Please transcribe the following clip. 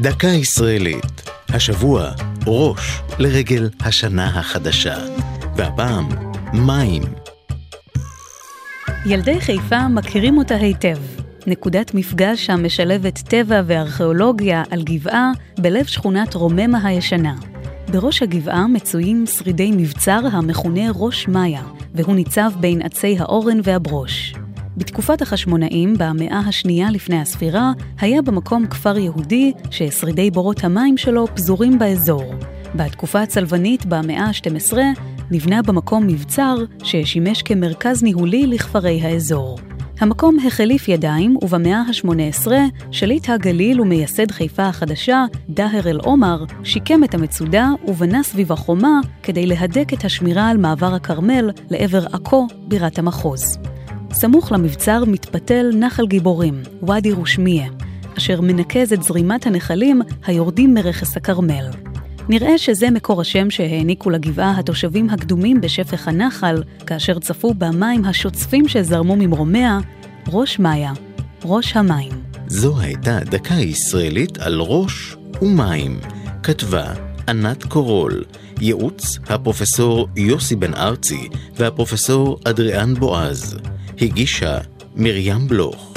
דקה ישראלית. השבוע ראש לרגל השנה החדשה. והפעם מים. ילדי חיפה מכירים אותה היטב. נקודת מפגש המשלבת טבע וארכיאולוגיה על גבעה בלב שכונת רוממה הישנה. בראש הגבעה מצויים שרידי מבצר המכונה ראש מאיה, והוא ניצב בין עצי האורן והברוש. בתקופת החשמונאים, במאה השנייה לפני הספירה, היה במקום כפר יהודי ששרידי בורות המים שלו פזורים באזור. בתקופה הצלבנית, במאה ה-12, נבנה במקום מבצר ששימש כמרכז ניהולי לכפרי האזור. המקום החליף ידיים, ובמאה ה-18, שליט הגליל ומייסד חיפה החדשה, דאהר אל-עומר, שיקם את המצודה ובנה סביב החומה כדי להדק את השמירה על מעבר הכרמל לעבר עכו, בירת המחוז. סמוך למבצר מתפתל נחל גיבורים, ואדי רושמיה, אשר מנקז את זרימת הנחלים היורדים מרכס הכרמל. נראה שזה מקור השם שהעניקו לגבעה התושבים הקדומים בשפך הנחל, כאשר צפו במים השוצפים שזרמו ממרומיה, ראש מאיה, ראש המים. זו הייתה דקה ישראלית על ראש ומים. כתבה ענת קורול, ייעוץ הפרופסור יוסי בן ארצי והפרופסור אדריאן בועז. הגישה מרים בלוך